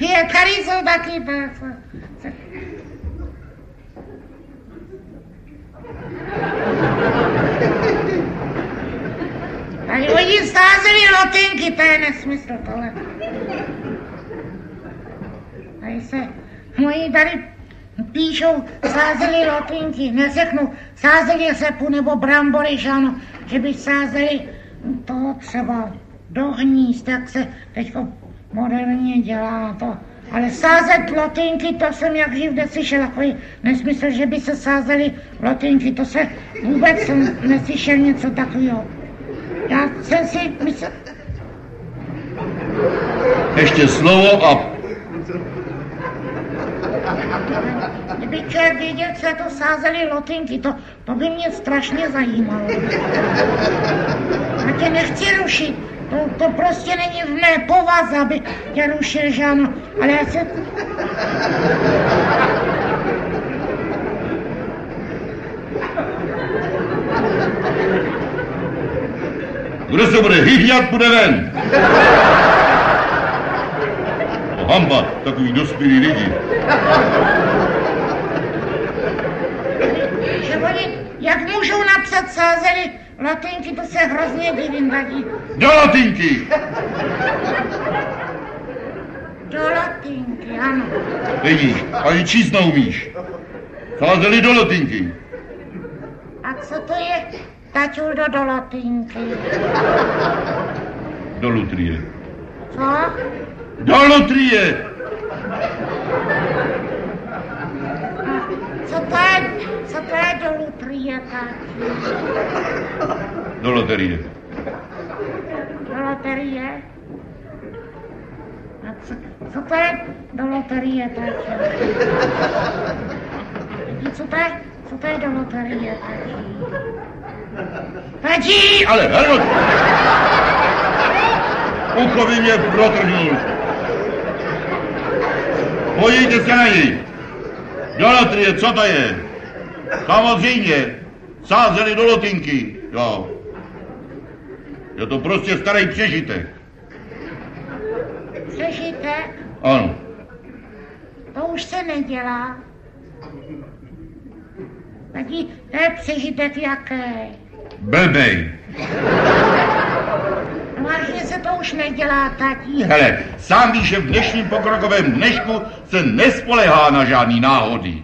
Je, tady jsou taky. Tady oni stázeli lotinky, to je nesmysl tohle. Tady se, moji tady píšou, sázeli lotinky, neřeknu, sázeli sepu nebo brambory, že ano, že by sázeli to třeba do hnízd, tak se teďko moderně dělá to. Ale sázet lotinky, to jsem jak živ neslyšel, takový nesmysl, že by se sázeli lotinky, to se vůbec jsem neslyšel něco takového. Já jsem si myslel... Ještě slovo a Kdyby člověk věděl, co to sázeli lotinky, to, to by mě strašně zajímalo. A tě nechci rušit, to, to prostě není v mé povaze, aby tě rušil, že ano, ale já se... kdo se bude hyhňat, bude ven. O, hamba, takový dospělý lidi. Že oni, jak můžou napsat sázeli lotinky, to se hrozně divím vadí. Do latinky! Do lotinky, ano. Vidíš, ani číst neumíš. Sázeli do latinky. A co to je, taťul do, do lotinky? Do lutrie. Co? Do lutrie! Co to je, co to je do lutrie, tati? Do loterie. Do loterie? A co, co to je do loterie, tati? Tati, Co to je, co to je do loterie, tati? Tati! Ale, Helmut! Ucho by mě protrhnul. Podívejte se na něj. Do lotrie, co to je? Samozřejmě. Sázeli do lotinky. Jo. Je to prostě starý přežitek. Přežitek? Ano. To už se nedělá. Tati, to je přežitek jaké? Blbej. Vážně se to už nedělá, tati. Hele, sám víš, že v dnešním pokrokovém dnešku se nespolehá na žádný náhody.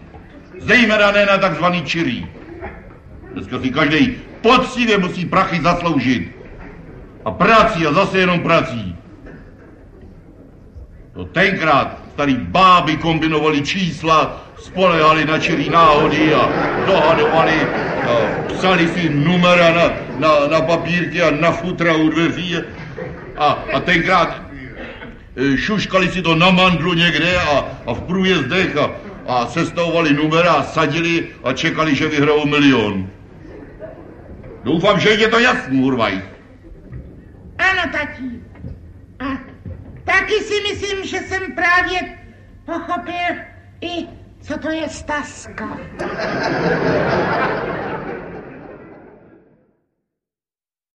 Zejména ne na takzvaný čirý. Dneska si každý poctivě musí prachy zasloužit. A prací a zase jenom prací. To tenkrát starý báby kombinovali čísla, spolehali na čirý náhody a dohadovali, a psali si numera na, na, na papírky a na futra u dveří. A, a tenkrát e, šuškali si to na mandlu někde a, a v průjezdech a, a sestavovali numera a sadili a čekali, že vyhrajou milion. Doufám, že je to jasný, Hurvaj. Ano, tati. A taky si myslím, že jsem právě pochopil i, co to je staska.